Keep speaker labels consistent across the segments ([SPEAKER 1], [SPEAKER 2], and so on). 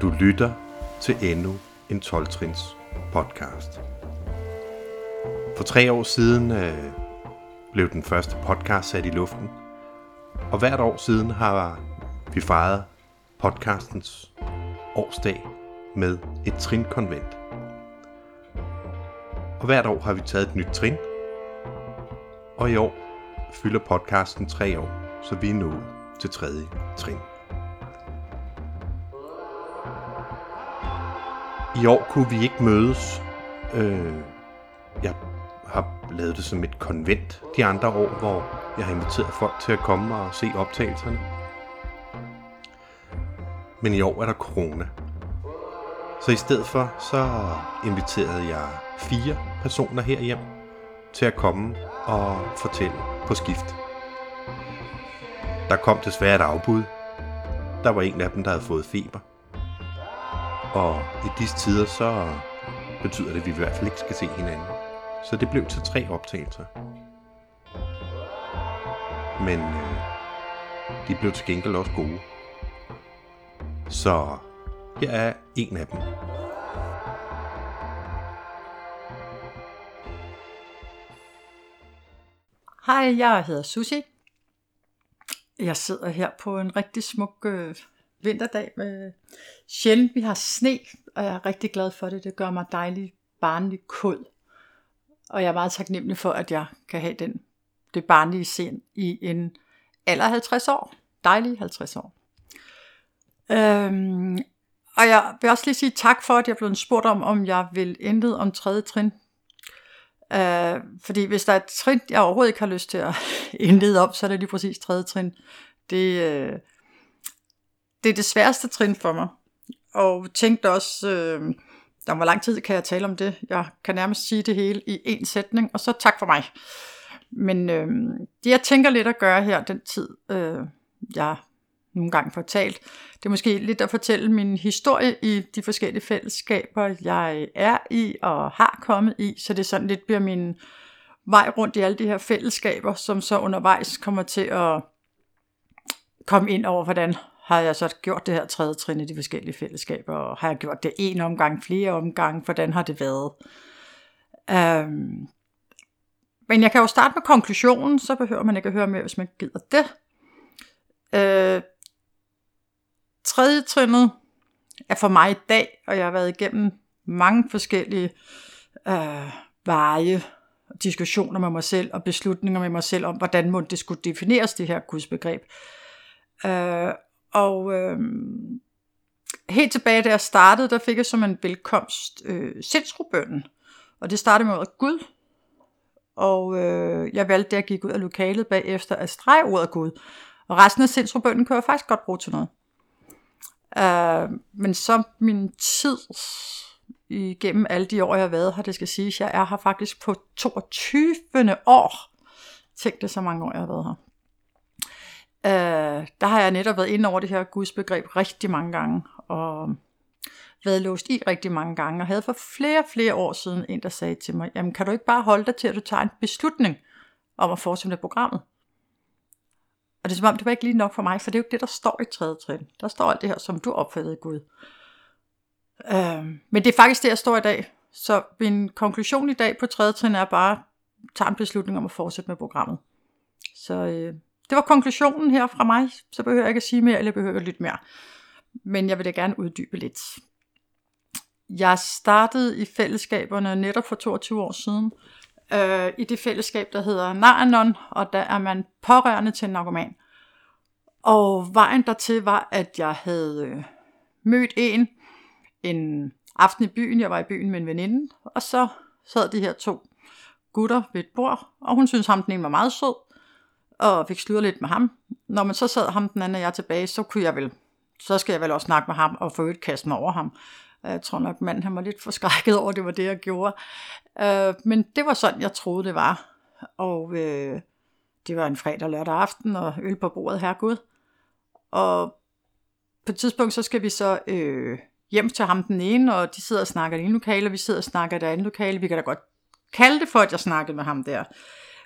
[SPEAKER 1] Du lytter til endnu en 12-trins podcast. For tre år siden øh, blev den første podcast sat i luften, og hvert år siden har vi fejret podcastens årsdag med et trinkonvent. Og hvert år har vi taget et nyt trin, og i år fylder podcasten tre år, så vi er nået til tredje trin. I år kunne vi ikke mødes. Øh, jeg har lavet det som et konvent de andre år, hvor jeg har inviteret folk til at komme og se optagelserne. Men i år er der corona. Så i stedet for, så inviterede jeg fire personer herhjem til at komme og fortælle på skift. Der kom desværre et afbud. Der var en af dem, der havde fået feber. Og i disse tider, så betyder det, at vi i hvert fald ikke skal se hinanden. Så det blev til tre optagelser. Men øh, de blev til gengæld også gode. Så her er en af dem.
[SPEAKER 2] Hej, jeg hedder Susi. Jeg sidder her på en rigtig smuk øh, vinterdag. Med sjældent vi har sne, og jeg er rigtig glad for det. Det gør mig dejligt barnlig kold. Og jeg er meget taknemmelig for, at jeg kan have den, det barnlige sind i en alder 50 år. Dejlige 50 år. Øhm, og jeg vil også lige sige tak for, at jeg blev spurgt om, om jeg vil ændre om tredje trin. Øh, fordi hvis der er et trin, jeg overhovedet ikke har lyst til at indlede op, så er det lige præcis tredje trin. Det, øh, det er det sværeste trin for mig. Og tænkte også, øh, der var lang tid kan jeg tale om det? Jeg kan nærmest sige det hele i én sætning, og så tak for mig. Men øh, det jeg tænker lidt at gøre her, den tid øh, jeg nogle gange fortalt, det er måske lidt at fortælle min historie i de forskellige fællesskaber, jeg er i og har kommet i, så det sådan lidt bliver min vej rundt i alle de her fællesskaber, som så undervejs kommer til at komme ind over, hvordan har jeg så gjort det her tredje trin i de forskellige fællesskaber, og har jeg gjort det en omgang, flere omgange, hvordan har det været? Øhm, men jeg kan jo starte med konklusionen, så behøver man ikke at høre mere, hvis man gider det. Øh, tredje trinnet er for mig i dag, og jeg har været igennem mange forskellige øh, veje, diskussioner med mig selv og beslutninger med mig selv om, hvordan må det skulle defineres, det her gudsbegreb. Øh, og øh, helt tilbage da jeg startede, der fik jeg som en velkomst øh, sindsrobønnen. Og det startede med ordet Gud. Og øh, jeg valgte, at jeg gik ud af lokalet bagefter at strege ordet Gud. Og resten af sindsrobønnen kunne jeg faktisk godt bruge til noget. Uh, men så min tid igennem alle de år, jeg har været her, det skal siges, jeg er her faktisk på 22. år. Tænk det så mange år, jeg har været her. Øh, der har jeg netop været inde over det her gudsbegreb rigtig mange gange, og været låst i rigtig mange gange, og havde for flere, flere år siden en, der sagde til mig, jamen kan du ikke bare holde dig til, at du tager en beslutning om at fortsætte programmet? Og det er som om, det var ikke lige nok for mig, for det er jo ikke det, der står i tredje trin. Der står alt det her, som du opfattede Gud. Øh, men det er faktisk det, jeg står i dag. Så min konklusion i dag på tredje trin er bare, tag en beslutning om at fortsætte med programmet. Så øh, det var konklusionen her fra mig, så behøver jeg ikke at sige mere, eller jeg behøver at lytte mere. Men jeg vil da gerne uddybe lidt. Jeg startede i fællesskaberne netop for 22 år siden, øh, i det fællesskab, der hedder Naranon, og der er man pårørende til en narkoman. Og vejen dertil var, at jeg havde øh, mødt en en aften i byen. Jeg var i byen med en veninde, og så sad de her to gutter ved et bord, og hun syntes ham den ene var meget sød, og fik sludret lidt med ham. Når man så sad ham den anden og jeg tilbage, så kunne jeg vel, så skal jeg vel også snakke med ham og få et kast mig over ham. Jeg tror nok, manden han var lidt forskrækket over, at det var det, jeg gjorde. Øh, men det var sådan, jeg troede, det var. Og øh, det var en fredag lørdag aften, og øl på bordet, herregud. Og på et tidspunkt, så skal vi så øh, hjem til ham den ene, og de sidder og snakker i det ene lokale, og vi sidder og snakker i det andet lokale. Vi kan da godt kalde det for, at jeg snakkede med ham der.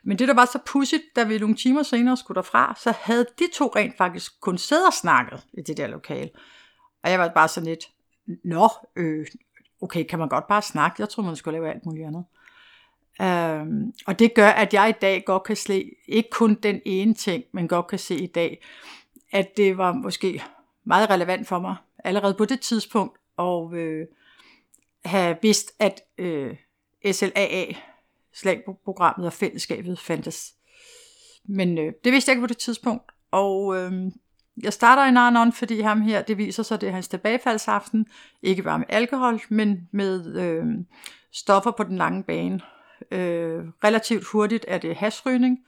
[SPEAKER 2] Men det, der var så pudsigt, da vi nogle timer senere skulle derfra, så havde de to rent faktisk kun siddet og snakket i det der lokale. Og jeg var bare sådan lidt, nå, øh, okay, kan man godt bare snakke? Jeg tror, man skulle lave alt muligt andet. Øhm, og det gør, at jeg i dag godt kan se, ikke kun den ene ting, men godt kan se i dag, at det var måske meget relevant for mig allerede på det tidspunkt, og øh, have vidst, at øh, SLAA, slagprogrammet og fællesskabet fandtes. Men øh, det vidste jeg ikke på det tidspunkt, og øh, jeg starter i Narnon, fordi ham her, det viser sig, det er hans tilbagefaldsaften, ikke bare med alkohol, men med øh, stoffer på den lange bane. Øh, relativt hurtigt er det hasrygning,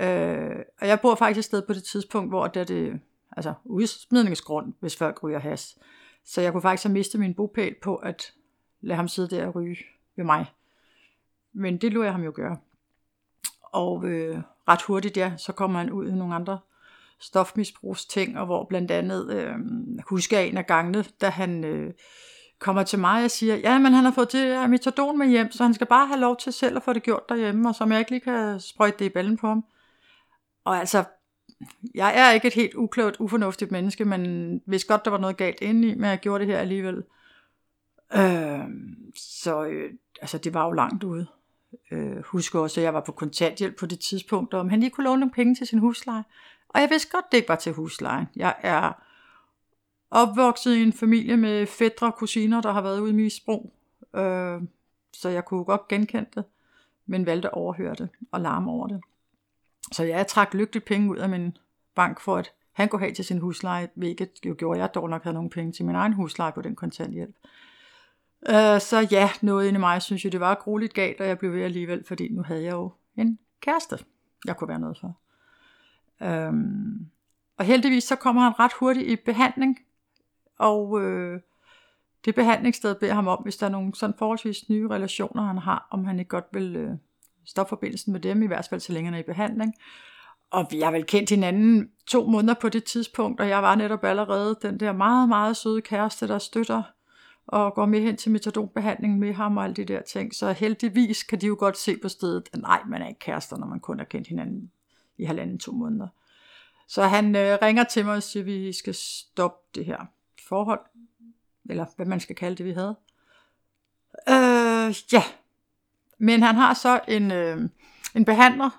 [SPEAKER 2] øh, og jeg bor faktisk et sted på det tidspunkt, hvor det er det, altså udsmidningsgrund, hvis folk ryger has. Så jeg kunne faktisk have mistet min bopæl på at lade ham sidde der og ryge ved mig. Men det lå jeg ham jo gøre. Og øh, ret hurtigt, ja, så kommer han ud i nogle andre stofmisbrugsting, og hvor blandt andet, øh, husker jeg en af gangene, da han øh, kommer til mig og siger, ja, men han har fået det metadon med hjem, så han skal bare have lov til selv at få det gjort derhjemme, og som jeg ikke lige kan sprøjte det i ballen på ham. Og altså, jeg er ikke et helt uklogt, ufornuftigt menneske, men hvis godt, der var noget galt indeni, men jeg gjorde det her alligevel. Øh, så øh, altså, det var jo langt ude. Øh, husker også, at jeg var på kontanthjælp på det tidspunkt, og om han lige kunne låne nogle penge til sin husleje. Og jeg vidste godt, det ikke var til huslejen. Jeg er opvokset i en familie med fædre og kusiner, der har været ude i misbrug. Øh, så jeg kunne godt genkende det, men valgte at overhøre det og larme over det. Så jeg trak lykkeligt penge ud af min bank for, at han kunne have til sin husleje, hvilket jo gjorde, at jeg dog nok havde nogle penge til min egen husleje på den kontanthjælp. Øh, så ja, noget inde i mig synes jeg, det var grueligt galt, og jeg blev ved alligevel, fordi nu havde jeg jo en kæreste, jeg kunne være noget for. Øhm, og heldigvis så kommer han ret hurtigt i behandling, og øh, det behandlingssted beder ham om, hvis der er nogle sådan forholdsvis nye relationer, han har, om han ikke godt vil øh, stoppe forbindelsen med dem, i hvert fald så længe han er i behandling. Og vi har vel kendt hinanden to måneder på det tidspunkt, og jeg var netop allerede den der meget, meget søde kæreste, der støtter og går med hen til metadonbehandling med ham og alle de der ting. Så heldigvis kan de jo godt se på stedet, at nej, man er ikke kærester, når man kun har kendt hinanden i halvanden to måneder. Så han øh, ringer til mig og siger, at vi skal stoppe det her forhold, eller hvad man skal kalde det, vi havde. Øh, ja, men han har så en, øh, en behandler,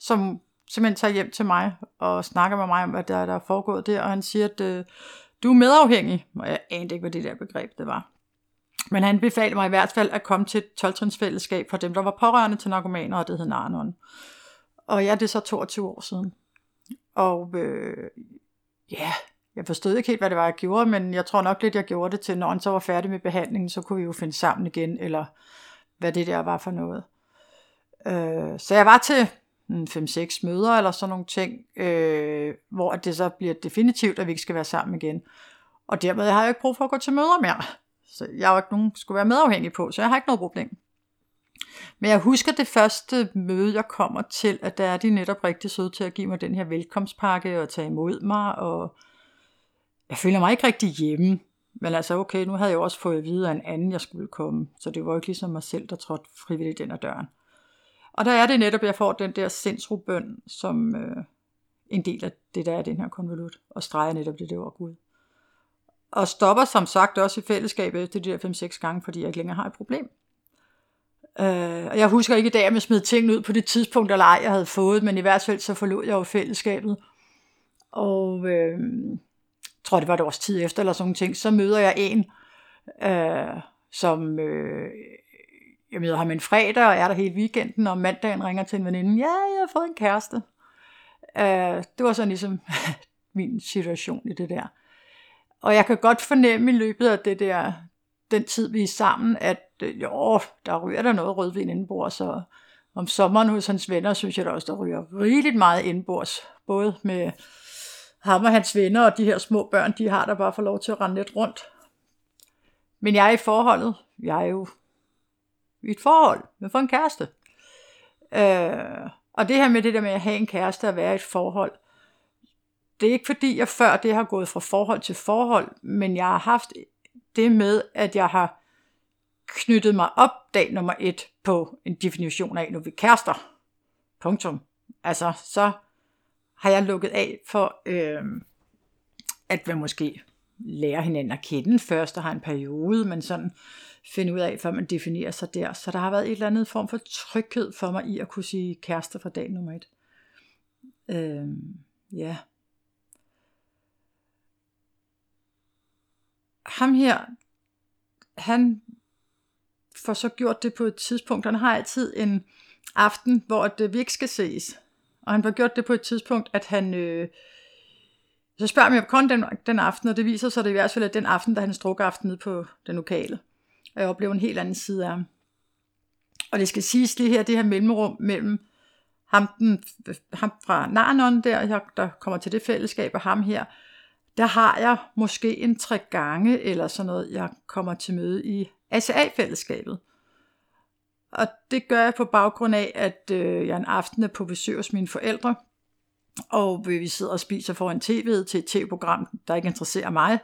[SPEAKER 2] som simpelthen tager hjem til mig og snakker med mig om, hvad der, der er foregået der, og han siger, at øh, du er medafhængig, og jeg anede ikke, hvad det der begreb det var. Men han befalede mig i hvert fald at komme til et 12-trinsfællesskab for dem, der var pårørende til narkomaner, og det hed Narnon. Og ja, det er så 22 år siden. Og øh, ja, jeg forstod ikke helt, hvad det var, jeg gjorde, men jeg tror nok lidt, jeg gjorde det til, når han så var færdig med behandlingen, så kunne vi jo finde sammen igen, eller hvad det der var for noget. Øh, så jeg var til 5-6 møder eller sådan nogle ting, øh, hvor det så bliver definitivt, at vi ikke skal være sammen igen. Og dermed har jeg ikke brug for at gå til møder mere. Så jeg har ikke nogen, skulle være medafhængig på, så jeg har ikke noget problem. Men jeg husker det første møde, jeg kommer til, at der er de netop rigtig søde til at give mig den her velkomstpakke og tage imod mig, og jeg føler mig ikke rigtig hjemme. Men altså okay, nu havde jeg også fået at vide af en anden, jeg skulle komme, så det var ikke ligesom mig selv, der trådte frivilligt ind ad døren. Og der er det netop, at jeg får den der centrobøn, som øh, en del af det, der er den her konvolut, og streger netop det, det var Gud. Og stopper som sagt også i fællesskabet efter de der 5-6 gange, fordi jeg ikke længere har et problem. Øh, og jeg husker ikke i dag, at jeg smed tingene ud på det tidspunkt, eller ej, jeg havde fået, men i hvert fald så forlod jeg jo fællesskabet. Og øh, tror, det var et års tid efter, eller sådan ting, så møder jeg en, øh, som øh, jeg møder ham en fredag, og er der hele weekenden, og mandagen ringer til en veninde, ja, jeg har fået en kæreste. Øh, det var sådan ligesom min situation i det der. Og jeg kan godt fornemme i løbet af det der, den tid vi er sammen, at øh, jo, der ryger der noget rødvin indenbords, så om sommeren hos hans venner, synes jeg da også, der ryger rigeligt meget indenbords, både med ham og hans venner, og de her små børn, de har der bare for lov til at rende lidt rundt. Men jeg er i forholdet. Jeg er jo i et forhold med for en kæreste. Øh, og det her med det der med at have en kæreste og være i et forhold, det er ikke fordi jeg før det har gået fra forhold til forhold, men jeg har haft det med, at jeg har knyttet mig op dag nummer et på en definition af, nu vi kærester. Punktum. Altså, så har jeg lukket af for, øh, at man måske lære hinanden at kende først og har en periode, men sådan finde ud af, før man definerer sig der. Så der har været et eller andet form for tryghed for mig i at kunne sige kæreste fra dag nummer et. Øhm, ja. Ham her, han får så gjort det på et tidspunkt. Han har altid en aften, hvor det, øh, vi ikke skal ses. Og han får gjort det på et tidspunkt, at han... Øh, så spørger jeg mig om den, den aften, og det viser sig det i hvert fald, at den aften, da han struk aften nede på den lokale. Og jeg oplever en helt anden side af ham. Og det skal siges lige her, det her mellemrum mellem ham, den, ham fra Narnon der, der kommer til det fællesskab, og ham her, der har jeg måske en tre gange, eller sådan noget, jeg kommer til møde i ACA-fællesskabet. Og det gør jeg på baggrund af, at øh, jeg en aften er på besøg hos mine forældre, og vi sidder og spiser foran tv'et til et tv-program, der ikke interesserer mig.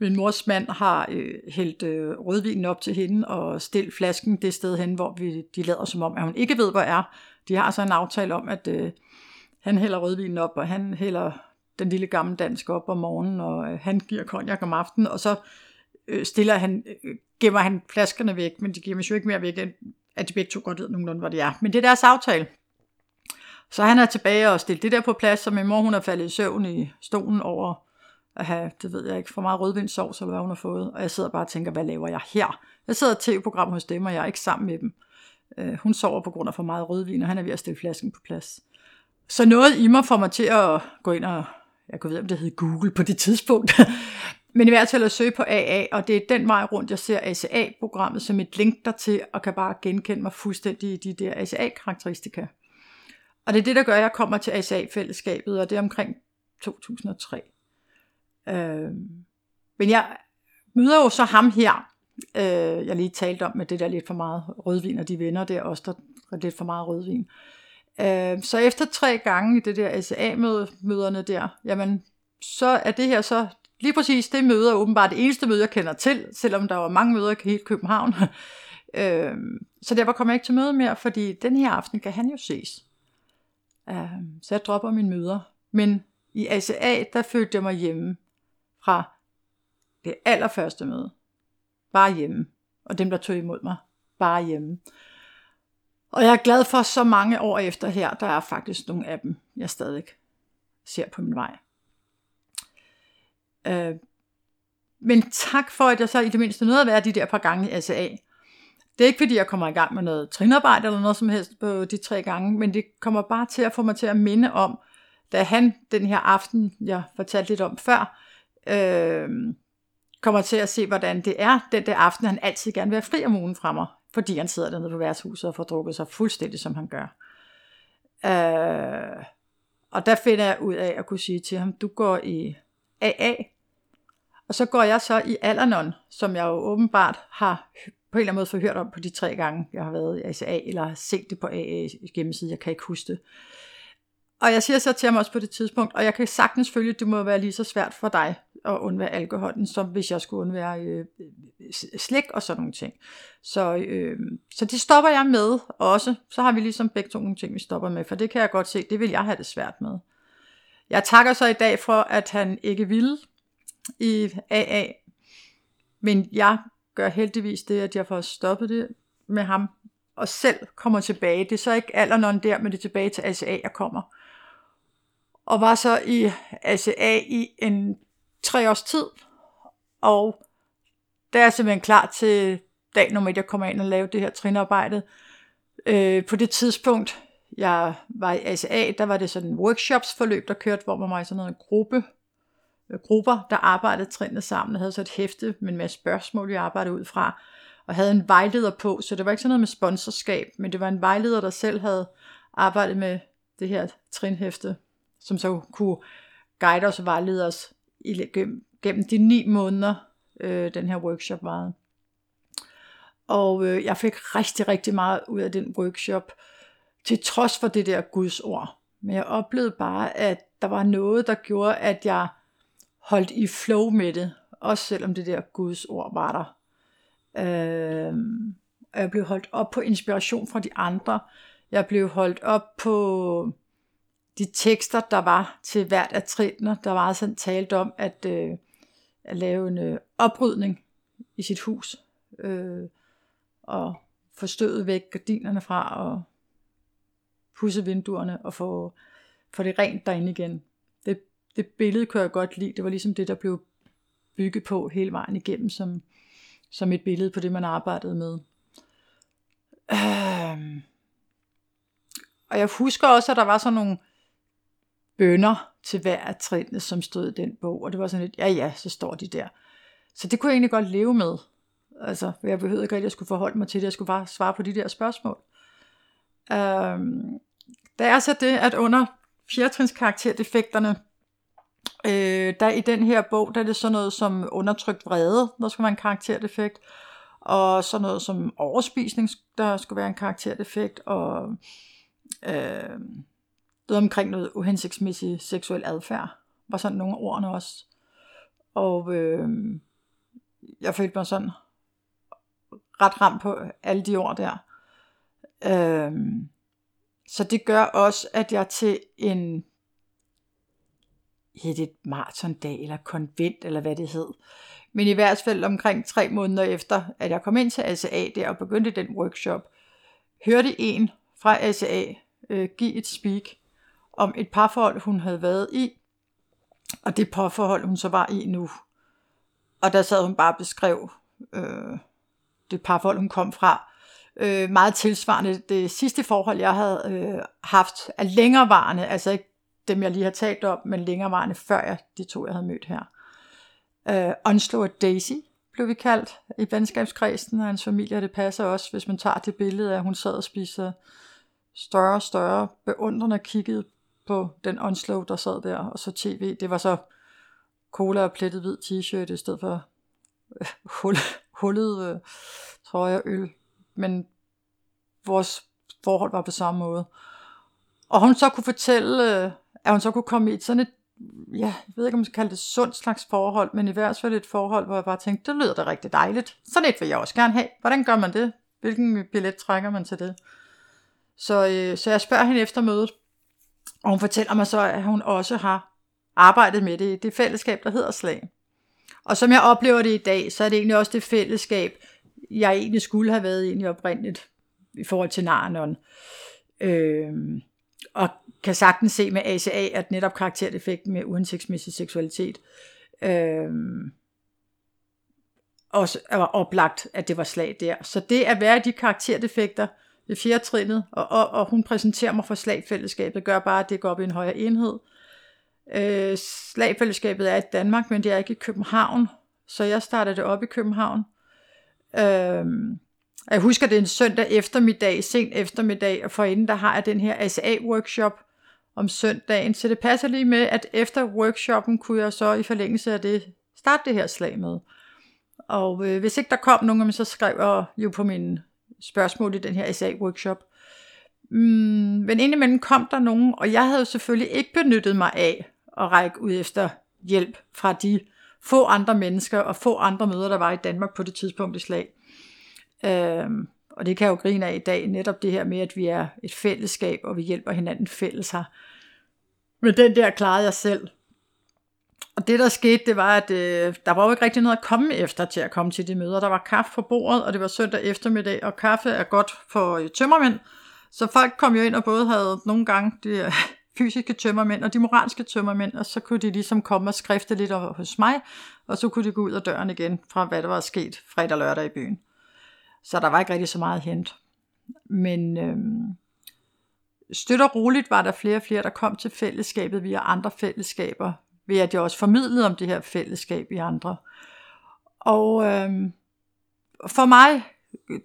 [SPEAKER 2] Min mors mand har øh, hældt øh, rødvinen op til hende og stillet flasken det sted hen, hvor vi, de lader som om, at hun ikke ved, hvor er. De har så en aftale om, at øh, han hælder rødvinen op, og han hælder den lille gamle dansk op om morgenen, og øh, han giver konjak om aftenen, og så øh, stiller han, øh, gemmer han flaskerne væk, men de gemmer jo ikke mere væk, end at de begge to godt ved nogenlunde, hvor de er. Men det er deres aftale. Så han er tilbage og stillet det der på plads, og min mor hun er faldet i søvn i stolen over at have, det ved jeg ikke, for meget rødvindsovs, eller hvad hun har fået. Og jeg sidder bare og tænker, hvad laver jeg her? Jeg sidder til et program hos dem, og jeg er ikke sammen med dem. Øh, hun sover på grund af for meget rødvin, og han er ved at stille flasken på plads. Så noget i mig får mig til at gå ind og, jeg kunne vide, om det hed Google på det tidspunkt, men i hvert fald at søge på AA, og det er den vej rundt, jeg ser ACA-programmet som et link dertil, og kan bare genkende mig fuldstændig i de der ACA-karakteristika. Og det er det, der gør, at jeg kommer til ACA-fællesskabet, og det er omkring 2003. Øh, men jeg møder jo så ham her, øh, jeg lige talte om med det der lidt for meget rødvin, og de venner der også, der er lidt for meget rødvin. Øh, så efter tre gange i det der SA-møderne der, jamen, så er det her så lige præcis det møde er åbenbart det eneste møde, jeg kender til, selvom der var mange møder i hele København. øh, så derfor kommer jeg ikke til møde mere, fordi den her aften kan han jo ses. Øh, så jeg dropper mine møder. Men i ACA, der følte jeg mig hjemme fra det allerførste møde. Bare hjemme. Og dem, der tog imod mig, bare hjemme. Og jeg er glad for så mange år efter her, der er faktisk nogle af dem, jeg stadig ser på min vej. Øh, men tak for, at jeg så i det mindste nåede at være de der par gange i SA. Det er ikke fordi, jeg kommer i gang med noget trinarbejde eller noget som helst på de tre gange, men det kommer bare til at få mig til at minde om, da han den her aften, jeg fortalte lidt om før, øh, kommer til at se, hvordan det er den der aften, han altid gerne vil have fri om ugen fra mig, fordi han sidder dernede på værtshuset og får drukket sig fuldstændig, som han gør. Øh, og der finder jeg ud af at kunne sige til ham, du går i AA, og så går jeg så i Alanon, som jeg jo åbenbart har på en eller anden måde forhørt om på de tre gange, jeg har været i ACA, eller har set det på AA hjemmeside, jeg kan ikke huske det. Og jeg siger så til ham også på det tidspunkt, og jeg kan sagtens følge, at det må være lige så svært for dig at undvære alkoholen, som hvis jeg skulle undvære øh, slik og sådan nogle ting. Så, øh, så det stopper jeg med også. Så har vi ligesom begge to nogle ting, vi stopper med, for det kan jeg godt se, det vil jeg have det svært med. Jeg takker så i dag for, at han ikke ville i AA, men jeg gør heldigvis det, at jeg får stoppet det med ham, og selv kommer tilbage. Det er så ikke alderen der, men det er tilbage til ACA, jeg kommer. Og var så i ACA i en tre års tid, og der er jeg simpelthen klar til dag nummer et, jeg kommer ind og laver det her trinarbejde. Øh, på det tidspunkt, jeg var i ACA, der var det sådan en workshops forløb, der kørte, hvor man var i sådan en gruppe, øh, grupper, der arbejdede trinene sammen, og havde så et hæfte med en masse spørgsmål, jeg arbejdede ud fra, og havde en vejleder på, så det var ikke sådan noget med sponsorskab, men det var en vejleder, der selv havde arbejdet med det her trinhæfte, som så kunne guide os og vejlede os i, gennem, gennem de ni måneder, øh, den her workshop varede. Og øh, jeg fik rigtig, rigtig meget ud af den workshop, til trods for det der Guds ord. Men jeg oplevede bare, at der var noget, der gjorde, at jeg holdt i flow med det, også selvom det der Guds ord var der. Øh, jeg blev holdt op på inspiration fra de andre. Jeg blev holdt op på de tekster, der var til hvert af trinene. Der var sådan talt om, at øh, at lave en øh, oprydning i sit hus, øh, og få støvet væk gardinerne fra, og pudse vinduerne, og få, få det rent derinde igen. Det, det billede kunne jeg godt lide. Det var ligesom det, der blev bygget på hele vejen igennem, som, som et billede på det, man arbejdede med. Øh, og jeg husker også, at der var sådan nogle bønder til hver af trinene, som stod i den bog, og det var sådan lidt, ja ja, så står de der. Så det kunne jeg egentlig godt leve med. Altså, jeg behøvede ikke rigtig, at jeg skulle forholde mig til det, jeg skulle bare svare på de der spørgsmål. Øhm, der er så det, at under fjertrins karakterdefekterne, øh, der i den her bog, der er det sådan noget som undertrykt vrede, der skulle være en karakterdefekt, og sådan noget som overspisning, der skulle være en karakterdefekt, og øh, noget omkring noget uhensigtsmæssig seksuel adfærd, var sådan nogle af ordene også. Og øh, jeg følte mig sådan ret ramt på alle de ord der. Øh, så det gør også, at jeg til en hed det maratondag eller konvent, eller hvad det hed. Men i hvert fald omkring tre måneder efter, at jeg kom ind til ACA der og begyndte den workshop, hørte en fra ACA øh, give et speak om et parforhold, hun havde været i, og det parforhold, hun så var i nu. Og der sad hun bare og beskrev øh, det parforhold, hun kom fra. Øh, meget tilsvarende det sidste forhold, jeg havde øh, haft, af længerevarende, altså ikke dem, jeg lige har talt om, men længerevarende før jeg, de to, jeg havde mødt her. Øh, Onslow og Daisy blev vi kaldt i venskabskredsen og hans familie, og det passer også, hvis man tager det billede af, at hun sad og spiste større og større beundrende kiggede på den Onslow, der sad der, og så tv. Det var så cola og plettet hvid t-shirt i stedet for øh, hul, hullet øh, trøje og øl. Men vores forhold var på samme måde. Og hun så kunne fortælle, øh, at hun så kunne komme i sådan et, ja, jeg ved ikke, om man skal kalde det sundt slags forhold, men i hvert fald et forhold, hvor jeg bare tænkte, det lyder da rigtig dejligt. Sådan et vil jeg også gerne have. Hvordan gør man det? Hvilken billet trækker man til det? Så, øh, så jeg spørger hende efter mødet, og hun fortæller mig så, at hun også har arbejdet med det i det fællesskab, der hedder Slag. Og som jeg oplever det i dag, så er det egentlig også det fællesskab, jeg egentlig skulle have været egentlig oprindeligt i forhold til Narnon. Øh, og kan sagtens se med ACA, at netop karakterdefekten med uhensigtsmæssig seksualitet øh, også var oplagt, at det var slag der. Så det at være de karakterdefekter, ved fjerde trinnet, og, og, og hun præsenterer mig for slagfællesskabet, gør bare, at det går op i en højere enhed. Øh, slagfællesskabet er i Danmark, men det er ikke i København, så jeg startede det op i København. Øh, jeg husker, det er en søndag eftermiddag, sent eftermiddag, og forinden der har jeg den her ASA-workshop om søndagen, så det passer lige med, at efter workshoppen kunne jeg så i forlængelse af det starte det her slag med. Og øh, hvis ikke der kom nogen, så skrev jeg jo på min spørgsmål i den her SA-workshop. Mm, men indimellem kom der nogen, og jeg havde selvfølgelig ikke benyttet mig af at række ud efter hjælp fra de få andre mennesker og få andre møder, der var i Danmark på det tidspunkt i slag. Øhm, og det kan jeg jo grine af i dag, netop det her med, at vi er et fællesskab, og vi hjælper hinanden fælles her. Men den der klarede jeg selv. Og det der skete, det var, at øh, der var jo ikke rigtig noget at komme efter til at komme til de møder. Der var kaffe på bordet, og det var søndag eftermiddag, og kaffe er godt for øh, tømmermænd. Så folk kom jo ind og både havde nogle gange de øh, fysiske tømmermænd og de moralske tømmermænd, og så kunne de ligesom komme og skrifte lidt over hos mig, og så kunne de gå ud af døren igen fra, hvad der var sket fredag og lørdag i byen. Så der var ikke rigtig så meget hent. Men øh, støt og roligt var der flere og flere, der kom til fællesskabet via andre fællesskaber, ved at jeg også formidlede om det her fællesskab i andre. Og øh, for mig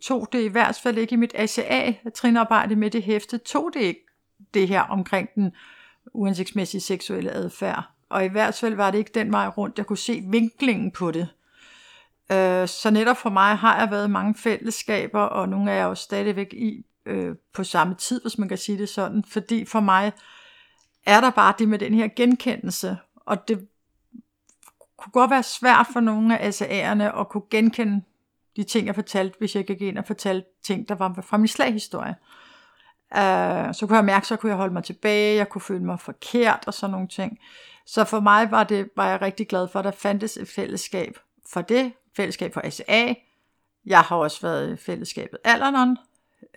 [SPEAKER 2] tog det i hvert fald ikke i mit ACA-trinarbejde med det hæfte, tog det ikke det her omkring den uansigtsmæssige seksuelle adfærd. Og i hvert fald var det ikke den vej rundt, jeg kunne se vinklingen på det. Øh, så netop for mig har jeg været mange fællesskaber, og nogle er jeg jo stadigvæk i øh, på samme tid, hvis man kan sige det sådan. Fordi for mig er der bare det med den her genkendelse, og det kunne godt være svært for nogle af SA'erne at kunne genkende de ting, jeg fortalte, hvis jeg gik ind og fortalte ting, der var fra min slaghistorie. Uh, så kunne jeg mærke, så kunne jeg holde mig tilbage, jeg kunne føle mig forkert og sådan nogle ting. Så for mig var, det, var jeg rigtig glad for, at der fandtes et fællesskab for det, fællesskab for SA. Jeg har også været i fællesskabet Alanon,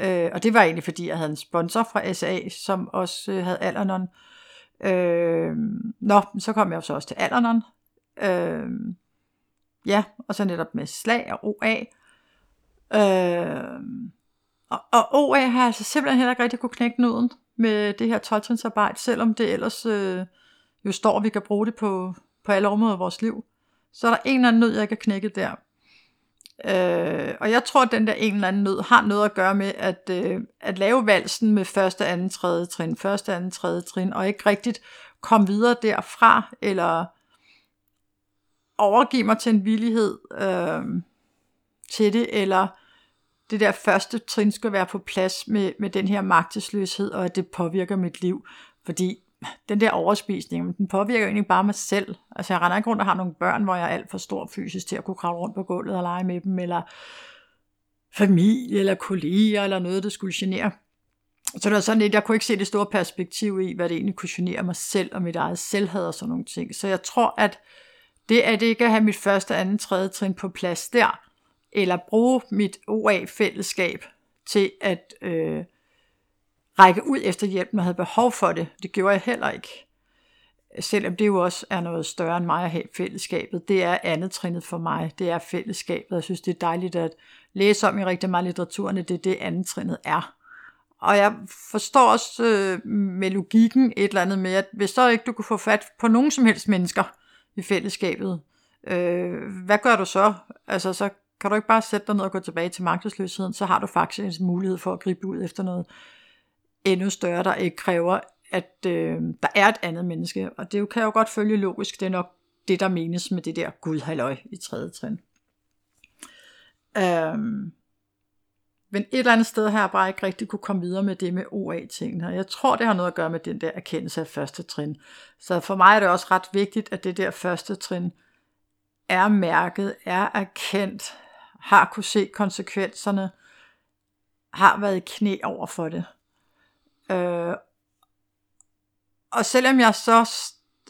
[SPEAKER 2] uh, øh, og det var egentlig, fordi jeg havde en sponsor fra SA, som også uh, havde Alanon. Øh, nå, så kom jeg jo så også til alderen. Øh, ja, og så netop med slag og OA. Øh, og, og OA har altså simpelthen heller ikke rigtig kunne knække nøden med det her 12 selvom det ellers øh, jo står, at vi kan bruge det på, på alle områder i vores liv. Så er der en eller anden nød, jeg ikke har knækket der. Øh, og jeg tror, at den der en eller anden nød har noget at gøre med at, øh, at lave valsen med første, anden, tredje trin, første, anden, tredje trin, og ikke rigtigt komme videre derfra, eller overgive mig til en villighed øh, til det, eller det der første trin skal være på plads med, med den her magtesløshed, og at det påvirker mit liv. Fordi den der overspisning, den påvirker jo egentlig bare mig selv. Altså jeg render ikke rundt og har nogle børn, hvor jeg er alt for stor fysisk til at kunne kravle rundt på gulvet og lege med dem, eller familie, eller kolleger, eller noget, der skulle genere. Så det var sådan lidt, jeg kunne ikke se det store perspektiv i, hvad det egentlig kunne genere mig selv, og mit eget selvhed og sådan nogle ting. Så jeg tror, at det at ikke have mit første, anden, tredje trin på plads der, eller bruge mit OA-fællesskab til at øh, række ud efter hjælp, når jeg havde behov for det. Det gjorde jeg heller ikke. Selvom det jo også er noget større end mig at have fællesskabet. Det er andet trinnet for mig. Det er fællesskabet. Jeg synes, det er dejligt at læse om i rigtig meget litteraturen, det er det andet trinnet er. Og jeg forstår også øh, med logikken et eller andet med, at hvis så ikke du kunne få fat på nogen som helst mennesker i fællesskabet, øh, hvad gør du så? Altså, så kan du ikke bare sætte dig ned og gå tilbage til magtesløsheden, så har du faktisk en mulighed for at gribe ud efter noget endnu større, der ikke kræver, at øh, der er et andet menneske. Og det kan jo godt følge logisk, det er nok det, der menes med det der Gud halløj i tredje trin. Øhm, men et eller andet sted har jeg bare ikke rigtig kunne komme videre med det med OA-tingene. Jeg tror, det har noget at gøre med den der erkendelse af første trin. Så for mig er det også ret vigtigt, at det der første trin er mærket, er erkendt, har kunne se konsekvenserne, har været i knæ over for det. Øh, og selvom jeg så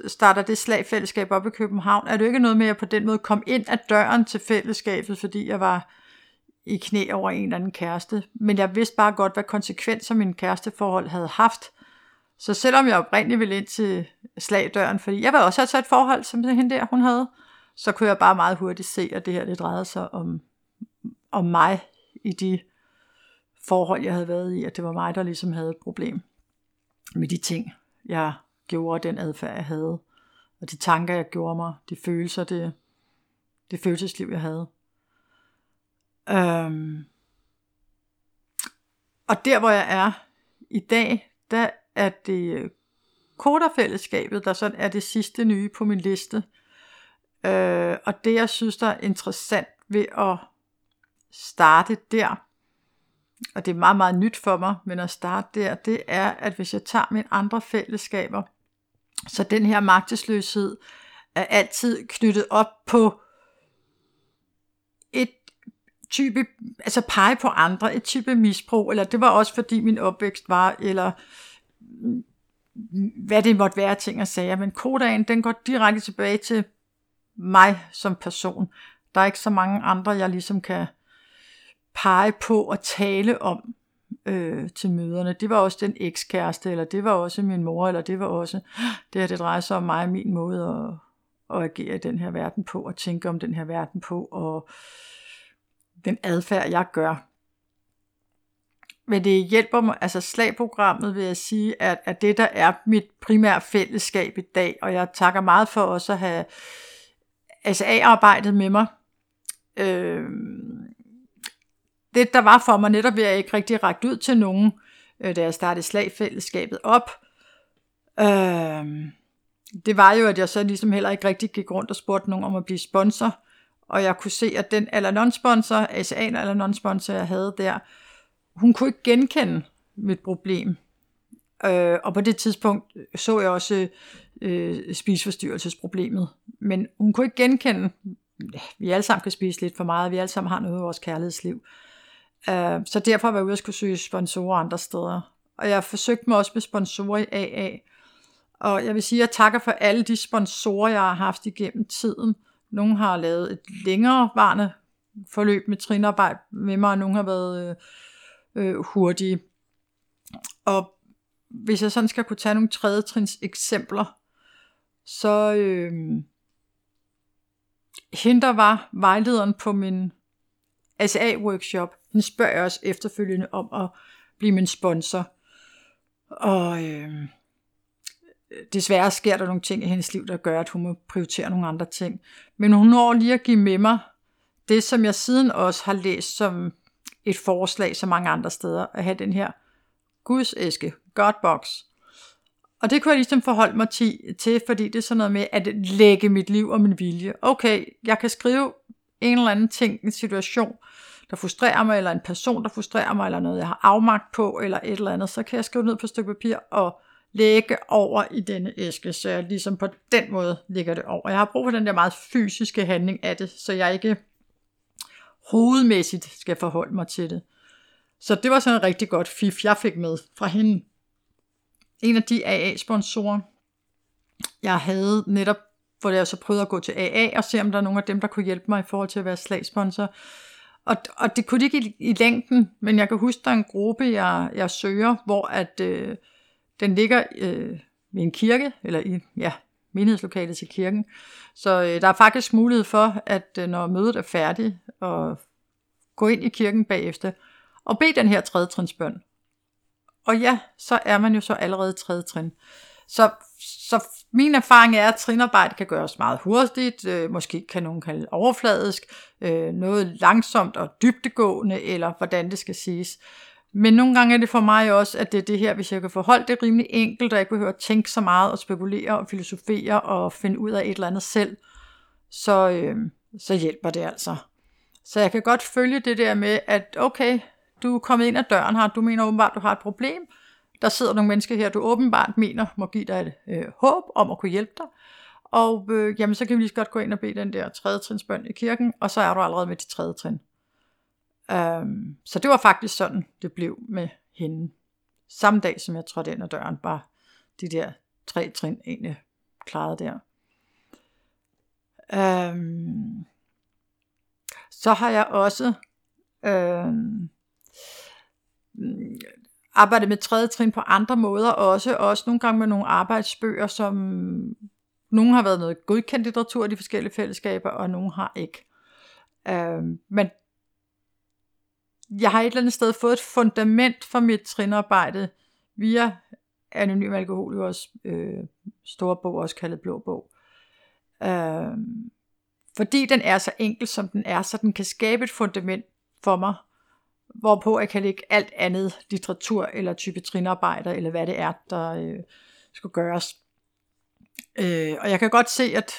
[SPEAKER 2] starter det slagfællesskab op i København, er det jo ikke noget med, at jeg på den måde kom ind ad døren til fællesskabet, fordi jeg var i knæ over en eller anden kæreste. Men jeg vidste bare godt, hvad konsekvenser min kæresteforhold havde haft. Så selvom jeg oprindeligt ville ind til slagdøren, fordi jeg var også altså et forhold, som hende der, hun havde, så kunne jeg bare meget hurtigt se, at det her det drejede sig om om mig i de forhold, jeg havde været i, at det var mig, der ligesom havde et problem med de ting, jeg gjorde, den adfærd, jeg havde, og de tanker, jeg gjorde mig, de følelser, det, det følelsesliv, jeg havde. Øhm, og der, hvor jeg er i dag, der er det øh, Koderfællesskabet, der sådan er det sidste nye på min liste. Øh, og det, jeg synes, der er interessant ved at starte der, og det er meget, meget nyt for mig, men at starte der, det er, at hvis jeg tager mine andre fællesskaber, så den her magtesløshed er altid knyttet op på et type, altså pege på andre, et type misbrug, eller det var også fordi min opvækst var, eller hvad det måtte være ting og sager, men kodagen, den går direkte tilbage til mig som person. Der er ikke så mange andre, jeg ligesom kan pege på og tale om øh, til møderne. Det var også den ekskæreste, eller det var også min mor, eller det var også det her, det drejer sig om mig og min måde at, at agere i den her verden på, og tænke om den her verden på, og den adfærd, jeg gør. Men det hjælper mig, altså slagprogrammet vil jeg sige, at, at det der er mit primære fællesskab i dag, og jeg takker meget for også at have SA-arbejdet med mig. Øh, det, der var for mig netop ved at jeg ikke rigtig rakt ud til nogen, øh, da jeg startede slagfællesskabet op, øh, det var jo, at jeg så ligesom heller ikke rigtig gik rundt og spurgte nogen om at blive sponsor, og jeg kunne se, at den eller non-sponsor, ASA'en eller non-sponsor, jeg havde der, hun kunne ikke genkende mit problem. Øh, og på det tidspunkt øh, så jeg også øh, spiseforstyrrelsesproblemet, men hun kunne ikke genkende, vi alle sammen kan spise lidt for meget, vi alle sammen har noget i vores kærlighedsliv. Øh, Øh, så derfor var jeg ude og skulle søge sponsorer andre steder. og jeg forsøgte mig også med sponsorer i AA. Og jeg vil sige, at jeg takker for alle de sponsorer, jeg har haft igennem tiden. Nogle har lavet et længere varende forløb med trinarbejde med mig, og nogle har været øh, øh, hurtige. Og hvis jeg sådan skal kunne tage nogle tredje trins eksempler, så øh, hende, der var vejlederen på min SA-workshop, Hun spørger også efterfølgende om at blive min sponsor. Og øh, desværre sker der nogle ting i hendes liv, der gør, at hun må prioritere nogle andre ting. Men hun når lige at give med mig det, som jeg siden også har læst som et forslag, så mange andre steder, at have den her Guds æske, Godbox. Og det kunne jeg ligesom forholde mig til, fordi det er sådan noget med at lægge mit liv og min vilje. Okay, jeg kan skrive en eller anden ting, en situation, der frustrerer mig, eller en person, der frustrerer mig, eller noget, jeg har afmagt på, eller et eller andet, så kan jeg skrive ned på et stykke papir og lægge over i denne æske, så jeg ligesom på den måde lægger det over. Jeg har brug for den der meget fysiske handling af det, så jeg ikke hovedmæssigt skal forholde mig til det. Så det var sådan en rigtig godt fif, jeg fik med fra hende. En af de AA-sponsorer, jeg havde netop, hvor jeg så prøvede at gå til AA og se, om der er nogen af dem, der kunne hjælpe mig i forhold til at være slagsponsor. Og, og det kunne de ikke i, i længden, men jeg kan huske, der er en gruppe, jeg, jeg søger, hvor at, øh, den ligger øh, ved en kirke, eller i ja, menighedslokalet til kirken. Så øh, der er faktisk mulighed for, at øh, når mødet er færdigt, og gå ind i kirken bagefter, og bede den her tredje trinsbøn. Og ja, så er man jo så allerede tredje trin. Så, så min erfaring er, at trinarbejde kan gøres meget hurtigt, øh, måske kan nogen kalde overfladisk, øh, noget langsomt og dybtegående, eller hvordan det skal siges. Men nogle gange er det for mig også, at det er det her, hvis jeg kan forholde det rimelig enkelt, og jeg ikke behøver at tænke så meget og spekulere og filosofere og finde ud af et eller andet selv, så, øh, så hjælper det altså. Så jeg kan godt følge det der med, at okay, du er kommet ind ad døren her, du mener åbenbart, du har et problem. Der sidder nogle mennesker her, du åbenbart mener må give dig et øh, håb om at kunne hjælpe dig. Og øh, jamen, så kan vi lige så godt gå ind og bede den der tredje trinsbøn i kirken, og så er du allerede med til tredje trin. Øhm, så det var faktisk sådan, det blev med hende. Samme dag, som jeg trådte ind ad døren, bare de der tre trin egentlig klaret der. Øhm, så har jeg også øhm, arbejde med tredje trin på andre måder også, også nogle gange med nogle arbejdsbøger, som nogle har været noget godkendt litteratur i de forskellige fællesskaber, og nogle har ikke. Øh, men jeg har et eller andet sted fået et fundament for mit trinarbejde via Anonym Alkoholikers øh, store bog, også kaldet Blå Bog. Øh, fordi den er så enkel, som den er, så den kan skabe et fundament for mig, hvorpå jeg kan lægge alt andet litteratur, eller type trinarbejder, eller hvad det er, der øh, skal gøres. Øh, og jeg kan godt se, at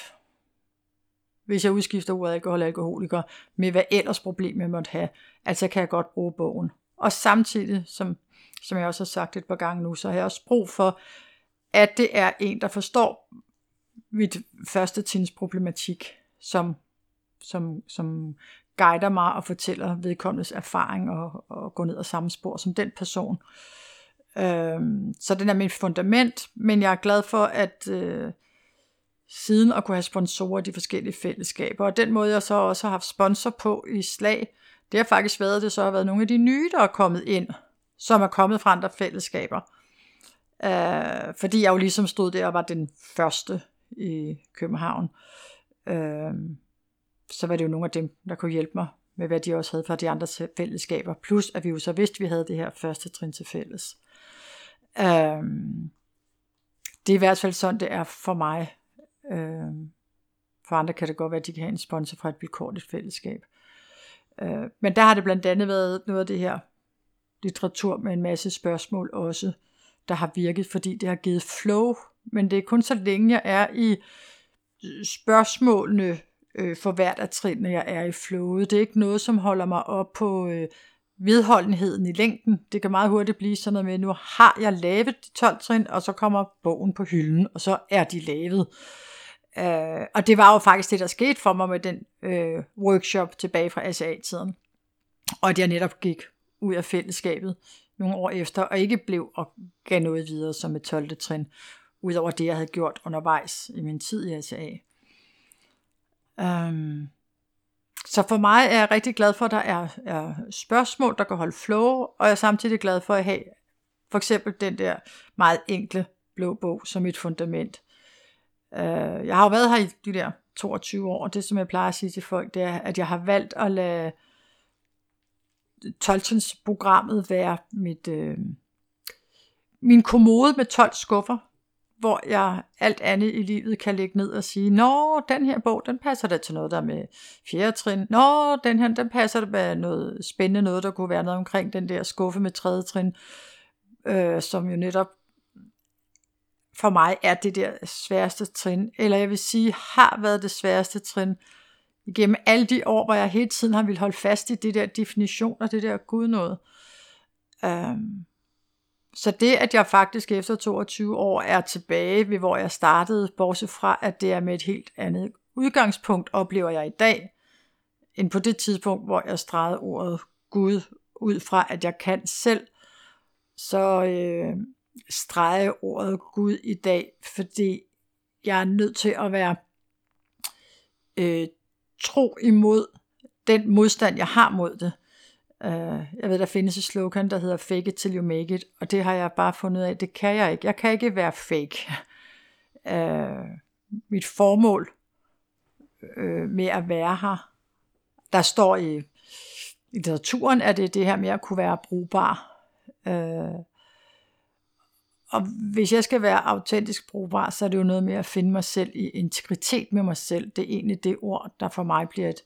[SPEAKER 2] hvis jeg udskifter ordet alkohol alkoholiker med hvad ellers problem jeg måtte have, altså kan jeg godt bruge bogen. Og samtidig, som, som jeg også har sagt et par gange nu, så har jeg også brug for, at det er en, der forstår mit første tins problematik, som, som, som guider mig og fortæller vedkommendes erfaring og, og går ned ad samme spor som den person. Øhm, så den er mit fundament, men jeg er glad for, at, øh, siden at kunne have sponsorer i de forskellige fællesskaber. Og den måde, jeg så også har haft sponsor på i slag, det har faktisk været, at det så har været nogle af de nye, der er kommet ind, som er kommet fra andre fællesskaber. Øh, fordi jeg jo ligesom stod der og var den første i København. Øh, så var det jo nogle af dem, der kunne hjælpe mig med, hvad de også havde fra de andre fællesskaber. Plus at vi jo så vidste, at vi havde det her første trin til fælles. Øhm, det er i hvert fald sådan, det er for mig. Øhm, for andre kan det godt være, at de kan have en sponsor fra et vilkårligt fællesskab. Øh, men der har det blandt andet været noget af det her litteratur med en masse spørgsmål også, der har virket, fordi det har givet flow. Men det er kun så længe jeg er i spørgsmålene øh, for hvert af trinene, jeg er i flowet. Det er ikke noget, som holder mig op på øh, vedholdenheden i længden. Det kan meget hurtigt blive sådan noget med, nu har jeg lavet de 12 trin, og så kommer bogen på hylden, og så er de lavet. Øh, og det var jo faktisk det, der skete for mig med den øh, workshop tilbage fra SA-tiden. Og at jeg netop gik ud af fællesskabet nogle år efter, og ikke blev og gav noget videre som et 12. trin, udover det, jeg havde gjort undervejs i min tid i ACA. Øhm, så for mig er jeg rigtig glad for, at der er, er spørgsmål, der kan holde flow, og jeg er samtidig glad for at have for eksempel den der meget enkle blå bog som et fundament. Øh, jeg har jo været her i de der 22 år, og det som jeg plejer at sige til folk, det er, at jeg har valgt at lade Tolkens programmet være mit, øh, min kommode med 12 skuffer, hvor jeg alt andet i livet kan lægge ned og sige, nå, den her bog, den passer da til noget, der med fjerde trin. Nå, den her, den passer da med noget spændende noget, der kunne være noget omkring den der skuffe med tredje trin, øh, som jo netop for mig er det der sværeste trin, eller jeg vil sige, har været det sværeste trin, igennem alle de år, hvor jeg hele tiden har ville holde fast i det der definition og det der Gud noget. Um, øhm, så det, at jeg faktisk efter 22 år er tilbage ved, hvor jeg startede, bortset fra, at det er med et helt andet udgangspunkt, oplever jeg i dag, end på det tidspunkt, hvor jeg stregede ordet Gud ud fra, at jeg kan selv, så øh, strege ordet Gud i dag, fordi jeg er nødt til at være øh, tro imod den modstand, jeg har mod det. Uh, jeg ved, der findes et slogan, der hedder fake it till you make it, og det har jeg bare fundet af, det kan jeg ikke. Jeg kan ikke være fake. Uh, mit formål uh, med at være her, der står i, i litteraturen, at det er det her med at kunne være brugbar. Uh, og hvis jeg skal være autentisk brugbar, så er det jo noget med at finde mig selv i integritet med mig selv. Det er egentlig det ord, der for mig bliver et,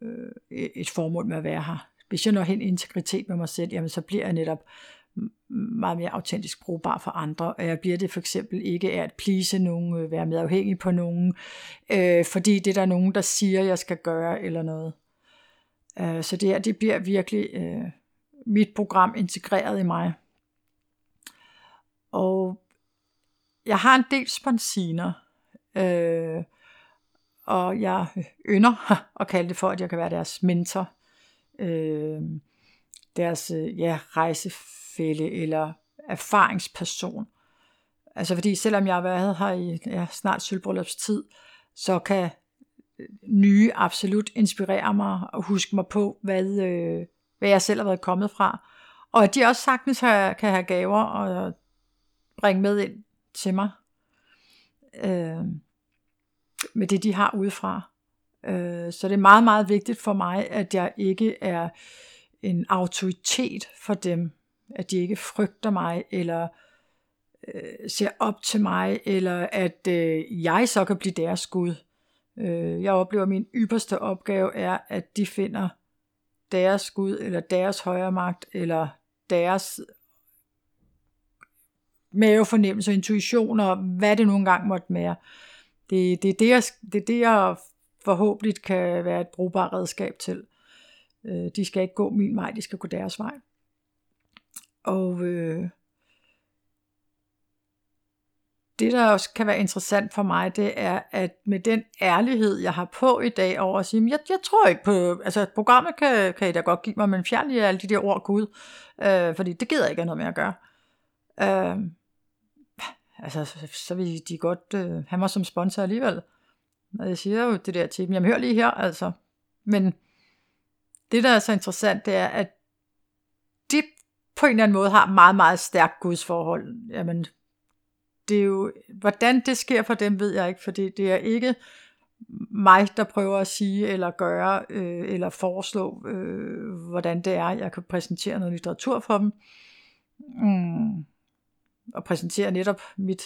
[SPEAKER 2] øh, et formål med at være her. Hvis jeg når hen i integritet med mig selv, jamen så bliver jeg netop meget mere autentisk brugbar for andre, og jeg bliver det for eksempel ikke af at please nogen, øh, være med afhængig på nogen, øh, fordi det er der nogen, der siger, jeg skal gøre eller noget. Øh, så det her, det bliver virkelig øh, mit program integreret i mig. Og jeg har en del sponsiner, øh, og jeg ynder at kalde det for, at jeg kan være deres mentor, øh, deres øh, ja, rejsefælde eller erfaringsperson. Altså fordi selvom jeg har været her i ja, snart tid, så kan øh, nye absolut inspirere mig og huske mig på, hvad, øh, hvad jeg selv har været kommet fra. Og at de også sagtens har, kan have gaver og bringe med ind til mig. Øh, med det, de har udefra. Øh, så det er meget, meget vigtigt for mig, at jeg ikke er en autoritet for dem. At de ikke frygter mig, eller øh, ser op til mig, eller at øh, jeg så kan blive deres Gud. Øh, jeg oplever, at min ypperste opgave er, at de finder deres Gud, eller deres højre magt, eller deres mavefornemmelse, intuition og hvad det nu engang måtte være. Det, det, er det, jeg, det er det, jeg forhåbentlig kan være et brugbart redskab til. Øh, de skal ikke gå min vej, de skal gå deres vej. Og øh, det, der også kan være interessant for mig, det er, at med den ærlighed, jeg har på i dag over at sige, jeg, jeg tror ikke på, altså programmet kan, kan I da godt give mig, men fjern lige alle de der ord Gud, øh, fordi det gider jeg ikke have noget med at gøre. Øh, altså, så vil de godt øh, have mig som sponsor alligevel. Og jeg siger jo det der til dem, jamen hør lige her, altså. Men det, der er så interessant, det er, at de på en eller anden måde har meget, meget stærkt gudsforhold. Jamen, det er jo, hvordan det sker for dem, ved jeg ikke, fordi det er ikke mig, der prøver at sige eller gøre øh, eller foreslå, øh, hvordan det er, jeg kan præsentere noget litteratur for dem. Mm og præsentere netop mit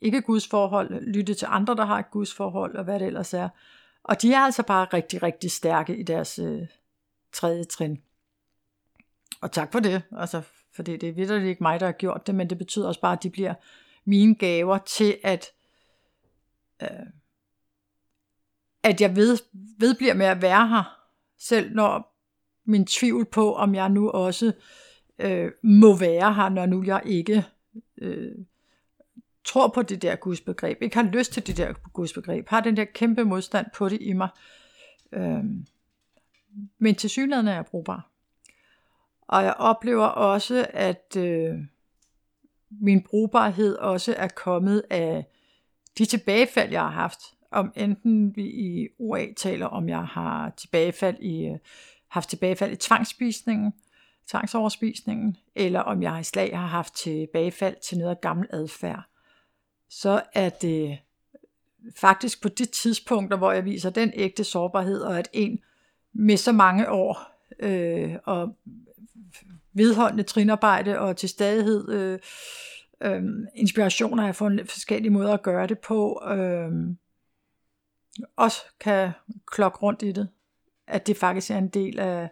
[SPEAKER 2] ikke Guds forhold, lytte til andre, der har et Guds forhold, og hvad det ellers er. Og de er altså bare rigtig, rigtig stærke i deres øh, tredje trin. Og tak for det, altså, for det er vidderligt ikke mig, der har gjort det, men det betyder også bare, at de bliver mine gaver til, at, øh, at jeg ved, vedbliver med at være her, selv når min tvivl på, om jeg nu også øh, øh, må være her, når nu jeg ikke øh, tror på det der gudsbegreb, ikke har lyst til det der gudsbegreb, har den der kæmpe modstand på det i mig. Øh, men til synligheden er jeg brugbar. Og jeg oplever også, at øh, min brugbarhed også er kommet af de tilbagefald, jeg har haft. Om enten vi i OA taler om, jeg har tilbagefald i, øh, haft tilbagefald i tvangsspisningen, tvangsoverspisningen, eller om jeg i slag har haft tilbagefald til noget af gammel adfærd, så er det faktisk på de tidspunkter, hvor jeg viser den ægte sårbarhed, og at en med så mange år øh, og vedholdende trinarbejde og til stadighed øh, øh, inspirationer, jeg får forskellige måder at gøre det på, øh, også kan klokke rundt i det. At det faktisk er en del af,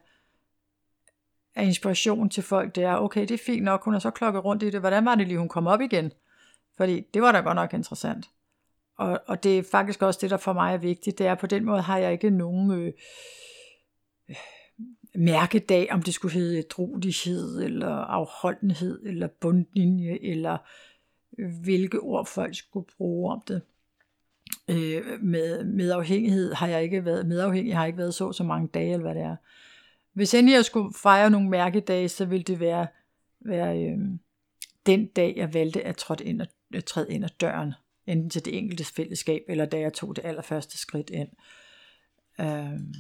[SPEAKER 2] af inspiration til folk, det er, okay, det er fint nok, hun har så klokket rundt i det, hvordan var det lige, hun kom op igen? Fordi det var da godt nok interessant. Og, og det er faktisk også det, der for mig er vigtigt, det er, på den måde har jeg ikke nogen øh, øh mærkedag, om det skulle hedde drodighed, eller afholdenhed, eller bundlinje, eller øh, hvilke ord folk skulle bruge om det. Øh, med med afhængighed har jeg ikke været, medafhængig har ikke været så så mange dage, eller hvad det er. Hvis endelig jeg skulle fejre nogle mærkedage, så ville det være, være øh, den dag, jeg valgte at trådte ind, ad, Øh, træde ind ad døren, enten til det enkelte fællesskab, eller da jeg tog det allerførste skridt ind. Øhm,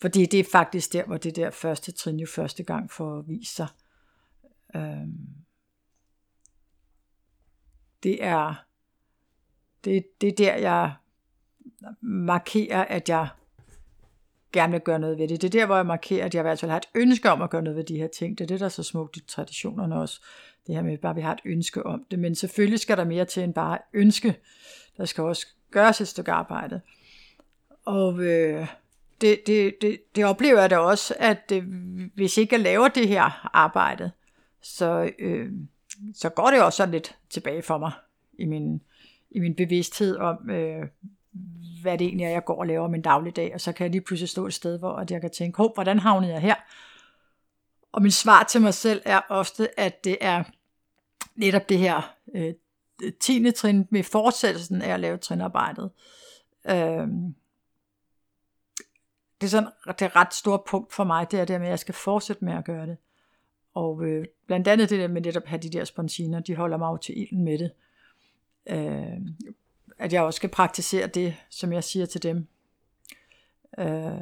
[SPEAKER 2] fordi det er faktisk der, hvor det der første trin jo første gang får vist sig. Øhm, det er det, det er der, jeg markerer, at jeg gerne vil gøre noget ved det. Det er der, hvor jeg markerer, at jeg i hvert fald har et ønske om at gøre noget ved de her ting. Det er det, der er så smukt i traditionerne også. Det her med, at bare vi har et ønske om det. Men selvfølgelig skal der mere til end bare ønske. Der skal også gøres et stykke arbejde. Og øh, det, det, det, det oplever jeg da også, at øh, hvis ikke jeg laver det her arbejde, så, øh, så går det også sådan lidt tilbage for mig i min, i min bevidsthed om, øh, hvad det egentlig er, jeg går og laver min dagligdag, og så kan jeg lige pludselig stå et sted, hvor at jeg kan tænke, hvordan havnede jeg her? Og min svar til mig selv er ofte, at det er netop det her øh, 10. trin med fortsættelsen af at lave trinarbejdet. Øh, det er sådan det er et ret stort punkt for mig, det er det med, at jeg skal fortsætte med at gøre det. Og øh, blandt andet det der med netop at have de der sponsiner, de holder mig jo til ilden med det. Øh, at jeg også skal praktisere det, som jeg siger til dem. Øh,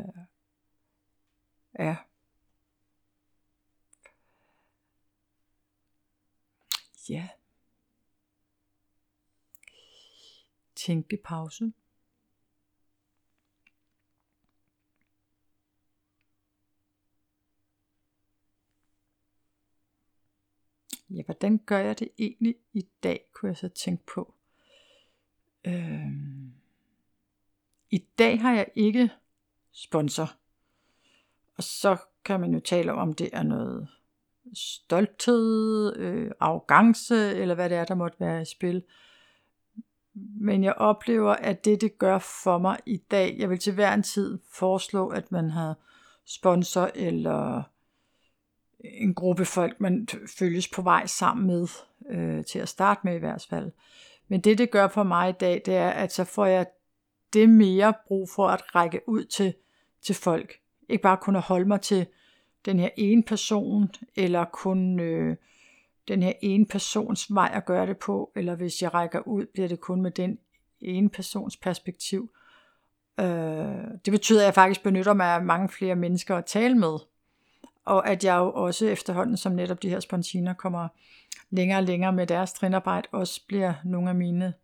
[SPEAKER 2] ja. Ja. Tænkepause. Ja, hvordan gør jeg det egentlig i dag, kunne jeg så tænke på. Øhm, I dag har jeg ikke sponsor. Og så kan man jo tale om, om det er noget stolthed, øh, arrogance, eller hvad det er, der måtte være i spil. Men jeg oplever, at det, det gør for mig i dag, jeg vil til hver en tid foreslå, at man har sponsor eller en gruppe folk, man følges på vej sammen med, øh, til at starte med i hvert fald. Men det, det gør for mig i dag, det er, at så får jeg det mere brug for at række ud til, til folk. Ikke bare kun at holde mig til den her ene person, eller kun øh, den her ene persons vej at gøre det på, eller hvis jeg rækker ud, bliver det kun med den ene persons perspektiv. Øh, det betyder, at jeg faktisk benytter mig af mange flere mennesker at tale med, og at jeg jo også efterhånden, som netop de her spontiner kommer længere og længere med deres trinarbejde, også bliver nogle af mine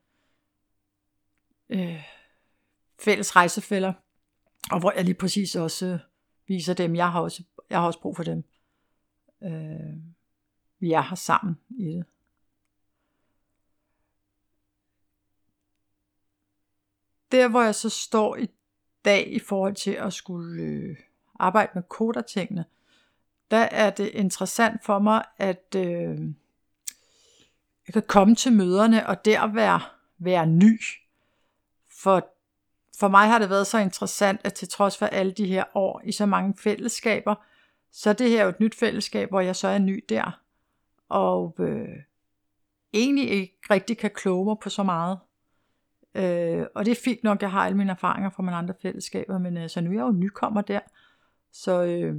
[SPEAKER 2] øh, fælles rejsefælder, og hvor jeg lige præcis også viser dem, jeg har også, jeg har også brug for dem. Øh, vi er her sammen i det. Der hvor jeg så står i dag i forhold til at skulle øh, arbejde med kodertingene, der er det interessant for mig, at øh, jeg kan komme til møderne og der være, være ny. For, for mig har det været så interessant, at til trods for alle de her år i så mange fællesskaber, så det her er jo et nyt fællesskab, hvor jeg så er ny der. Og øh, egentlig ikke rigtig kan kloge mig på så meget. Øh, og det er fint nok, jeg har alle mine erfaringer fra mine andre fællesskaber, men altså så nu er jeg jo nykommer der. Så øh,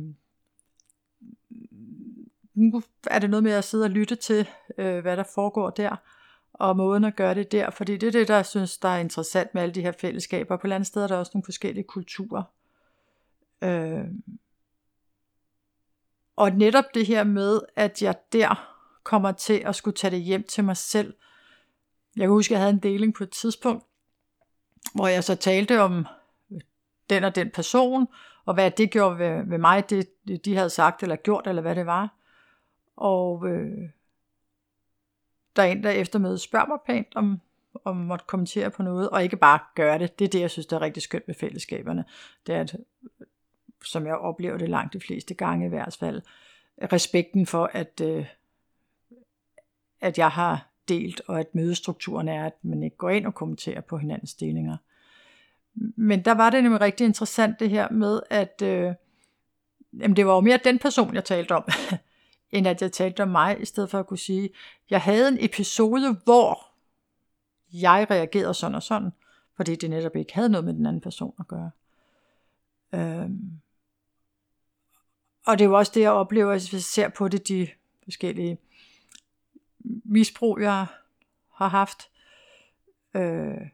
[SPEAKER 2] nu er det noget med at sidde og lytte til, øh, hvad der foregår der, og måden at gøre det der, fordi det er det, der jeg synes, der er interessant med alle de her fællesskaber. På et andet sted er der også nogle forskellige kulturer. Øh, og netop det her med, at jeg der kommer til at skulle tage det hjem til mig selv. Jeg kan huske, at jeg havde en deling på et tidspunkt, hvor jeg så talte om øh, den og den person, og hvad det gjorde ved, ved mig, det de havde sagt eller gjort, eller hvad det var. Og øh, der er en, der eftermødet spørger mig pænt, om, om måtte kommentere på noget, og ikke bare gøre det. Det er det, jeg synes, der er rigtig skønt med fællesskaberne. Det er, at, som jeg oplever det langt de fleste gange i hvert fald, respekten for, at, øh, at jeg har delt, og at mødestrukturen er, at man ikke går ind og kommenterer på hinandens delinger. Men der var det nemlig rigtig interessant det her med, at øh, jamen det var jo mere den person, jeg talte om, end at jeg talte om mig, i stedet for at kunne sige, jeg havde en episode, hvor jeg reagerede sådan og sådan, fordi det netop ikke havde noget med den anden person at gøre. Øhm. Og det er jo også det, jeg oplever, hvis jeg ser på det, de forskellige misbrug, jeg har haft. Øh,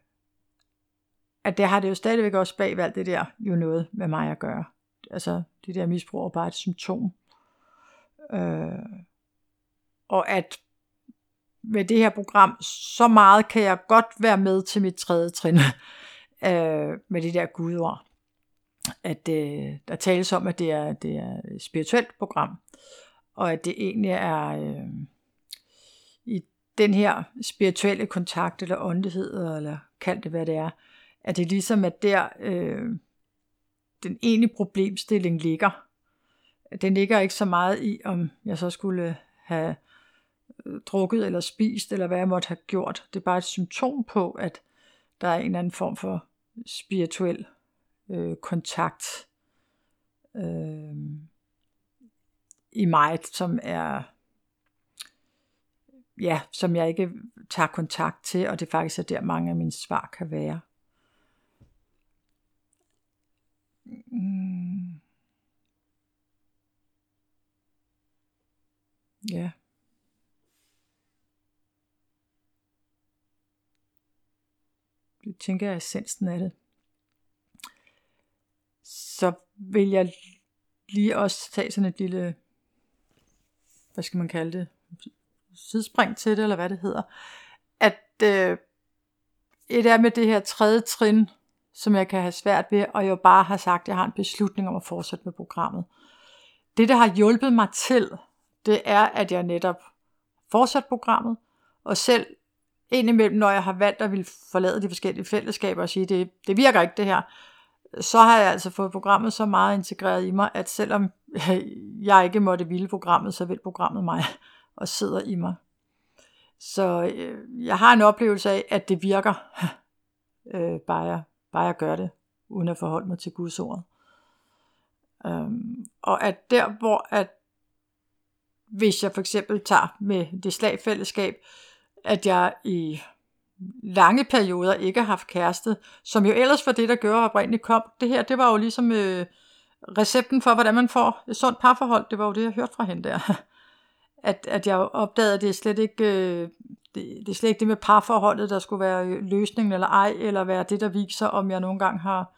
[SPEAKER 2] at det har det jo stadigvæk også bag alt det der jo noget med mig at gøre. Altså, det der misbrug er bare et symptom. Øh, og at med det her program, så meget kan jeg godt være med til mit tredje trin øh, med det der gudord. At øh, der tales om, at det er, det er et spirituelt program, og at det egentlig er øh, i den her spirituelle kontakt, eller åndelighed, eller kald det hvad det er, at det ligesom at der øh, den ene problemstilling ligger. Den ligger ikke så meget i, om jeg så skulle have øh, drukket eller spist, eller hvad jeg måtte have gjort. Det er bare et symptom på, at der er en eller anden form for spirituel øh, kontakt øh, i mig, som er ja, som jeg ikke tager kontakt til, og det faktisk er der mange af mine svar kan være. Mm. Ja. Det tænker jeg er essensen af det. Så vil jeg lige også tage sådan et lille, hvad skal man kalde det, sidespring til det, eller hvad det hedder. At øh, et er med det her tredje trin, som jeg kan have svært ved, og jeg bare har sagt, at jeg har en beslutning om at fortsætte med programmet. Det, der har hjulpet mig til, det er, at jeg netop fortsat programmet, og selv indimellem, når jeg har valgt at ville forlade de forskellige fællesskaber og sige, det, det virker ikke det her, så har jeg altså fået programmet så meget integreret i mig, at selvom jeg ikke måtte ville programmet, så vil programmet mig og sidder i mig. Så øh, jeg har en oplevelse af, at det virker, øh, bare, jeg, bare jeg gør det, uden at forholde mig til Guds ord. Um, og at der, hvor at hvis jeg for eksempel tager med det slagfællesskab, at jeg i lange perioder ikke har haft kæreste, som jo ellers var det, der gjorde oprindeligt kom. Det her, det var jo ligesom øh, recepten for, hvordan man får et sundt parforhold. Det var jo det, jeg hørte fra hende der. At, at jeg opdagede, at det er slet ikke... Øh, det, det er slet ikke det med parforholdet, der skulle være øh, løsningen eller ej, eller være det, der viser, om jeg nogle gange har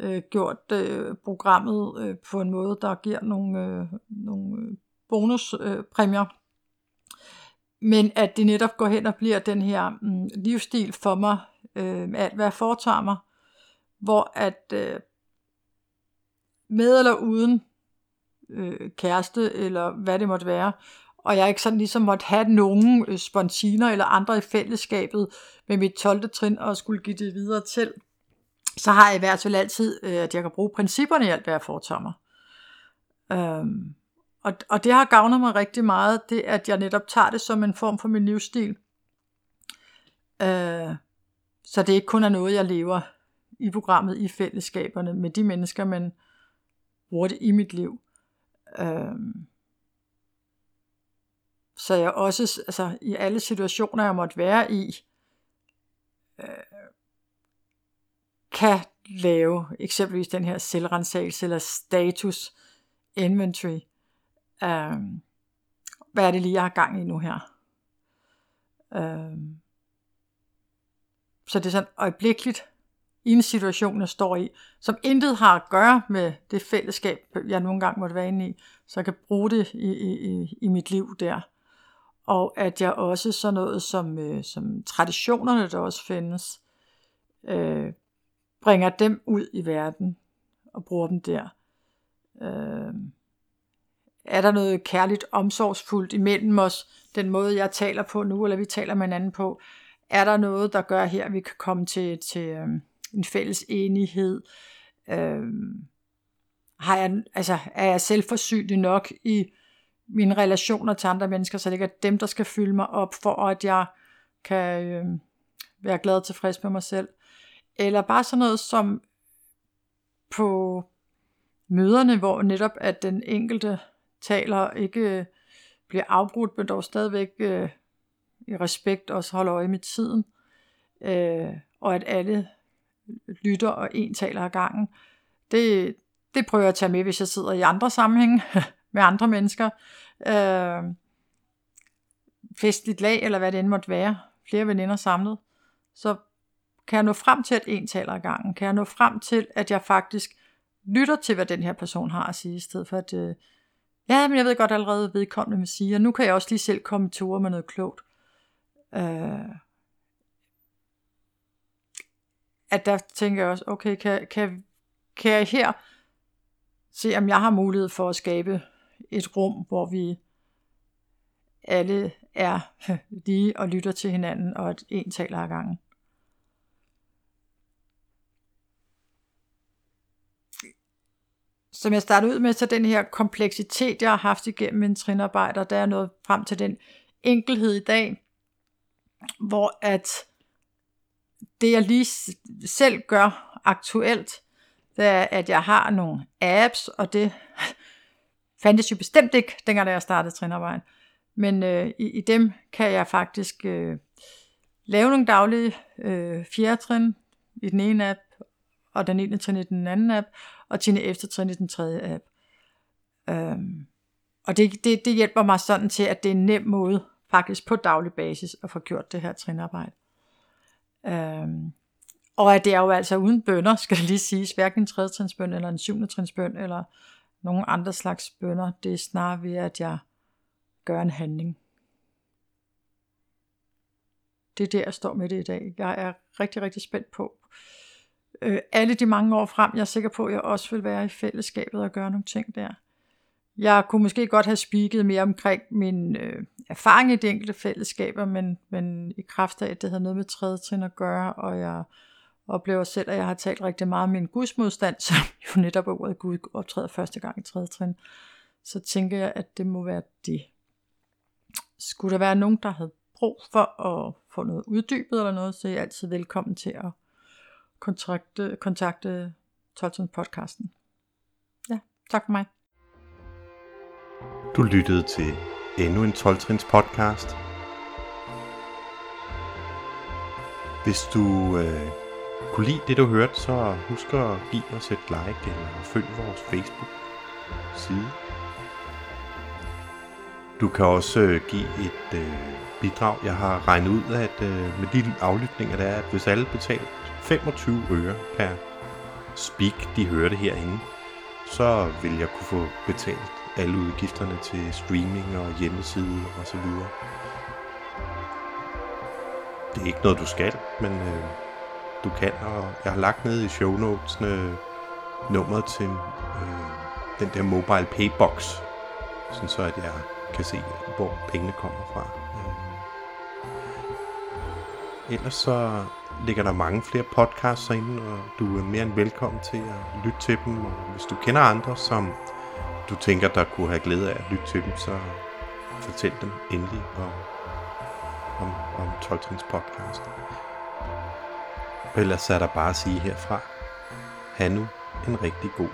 [SPEAKER 2] øh, gjort øh, programmet øh, på en måde, der giver nogle, øh, nogle bonuspræmier. Øh, øh men at det netop går hen og bliver den her mm, livsstil for mig, øh, alt hvad jeg foretager mig, hvor at øh, med eller uden øh, kæreste, eller hvad det måtte være, og jeg ikke sådan ligesom måtte have nogen øh, sponsiner eller andre i fællesskabet med mit 12. trin og skulle give det videre til, så har jeg i hvert fald altid, øh, at jeg kan bruge principperne i alt, hvad jeg foretager mig. Øhm, og, og det har gavnet mig rigtig meget, det at jeg netop tager det som en form for min livsstil. Øh, så det ikke kun er noget, jeg lever i programmet, i fællesskaberne med de mennesker, men bruger det i mit liv. Øh, så jeg også altså, i alle situationer, jeg måtte være i, øh, kan lave eksempelvis den her selvrensagelse eller status inventory. Øh, hvad er det lige, jeg har gang i nu her? Øh, så det er sådan øjeblikkeligt i en situation, jeg står i, som intet har at gøre med det fællesskab, jeg nogle gange måtte være inde i, så jeg kan bruge det i, i, i mit liv der. Og at jeg også sådan noget som, øh, som traditionerne, der også findes, øh, bringer dem ud i verden og bruger dem der. Øh, er der noget kærligt omsorgsfuldt imellem os, den måde jeg taler på nu, eller vi taler med hinanden på, er der noget, der gør her, at vi kan komme til, til øh, en fælles enighed? Øh, har jeg, altså, er jeg selvforsynlig nok i mine relationer til andre mennesker, så det ikke er dem, der skal fylde mig op, for at jeg kan øh, være glad og tilfreds med mig selv? Eller bare sådan noget som på møderne, hvor netop at den enkelte taler ikke øh, bliver afbrudt, men dog stadigvæk øh, i respekt også holder øje med tiden, øh, og at alle lytter og en taler ad gangen. Det, det prøver jeg at tage med, hvis jeg sidder i andre sammenhænge med andre mennesker. Øh, festligt lag, eller hvad det end måtte være, flere veninder samlet, så kan jeg nå frem til, at en taler ad gangen? Kan jeg nå frem til, at jeg faktisk lytter til, hvad den her person har at sige, i stedet for at, øh, ja, men jeg ved godt allerede, vedkommende vil sige, og nu kan jeg også lige selv komme til ord med noget klogt. Øh, at der tænker jeg også, okay, kan, kan, kan jeg her se, om jeg har mulighed for at skabe et rum, hvor vi alle er lige og lytter til hinanden, og at en taler ad gangen. Som jeg startede ud med, så den her kompleksitet, jeg har haft igennem min trinarbejder, der er noget frem til den enkelhed i dag, hvor at det jeg lige selv gør aktuelt, det er, at jeg har nogle apps, og det fandtes jo bestemt ikke, dengang jeg startede trinarbejden. Men øh, i, i dem kan jeg faktisk øh, lave nogle daglige øh, fjerde trin i den ene app, og den ene trin i den anden app, og Tine Eftertrin i den tredje app. Øhm, og det, det, det hjælper mig sådan til, at det er en nem måde, faktisk på daglig basis, at få gjort det her trinarbejde. Øhm, og at det er jo altså uden bønder, skal det lige siges, hverken en tredje trinsbøn eller en syvende trinsbøn, eller nogen andre slags bønder. Det er snarere ved, at jeg gør en handling. Det er der, jeg står med det i dag. Jeg er rigtig, rigtig spændt på, øh, alle de mange år frem. Jeg er sikker på, at jeg også vil være i fællesskabet og gøre nogle ting der. Jeg kunne måske godt have spiket mere omkring min øh, erfaring i de enkelte fællesskaber, men, men i kraft af, at det havde noget med tredje trin at gøre, og jeg oplever selv, at jeg har talt rigtig meget om min gudsmodstand, som jo netop er ordet Gud optræder første gang i tredje trin, så tænker jeg, at det må være det. Skulle der være nogen, der havde brug for at få noget uddybet eller noget, så er jeg altid velkommen til at kontakte, kontakte Tolton podcasten. Ja, tak for mig.
[SPEAKER 1] Du lyttede til endnu en 12 podcast. Hvis du øh, kunne lide det, du hørte, så husk at give os et like eller følg vores Facebook-side. Du kan også øh, give et øh, bidrag. Jeg har regnet ud, at øh, med de aflytninger, der er, at hvis alle betaler 25 øre per speak, de hørte herinde, så vil jeg kunne få betalt alle udgifterne til streaming og hjemmeside og så videre. Det er ikke noget, du skal, men øh, du kan, og jeg har lagt ned i show notesene nummeret til øh, den der mobile paybox, sådan så at jeg kan se, hvor pengene kommer fra. Øh. Ellers så ligger der mange flere podcasts herinde, og du er mere end velkommen til at lytte til dem. Og hvis du kender andre, som du tænker, der kunne have glæde af at lytte til dem, så fortæl dem endelig om, om, om 12 podcast. ellers er der bare at sige herfra, have nu en rigtig god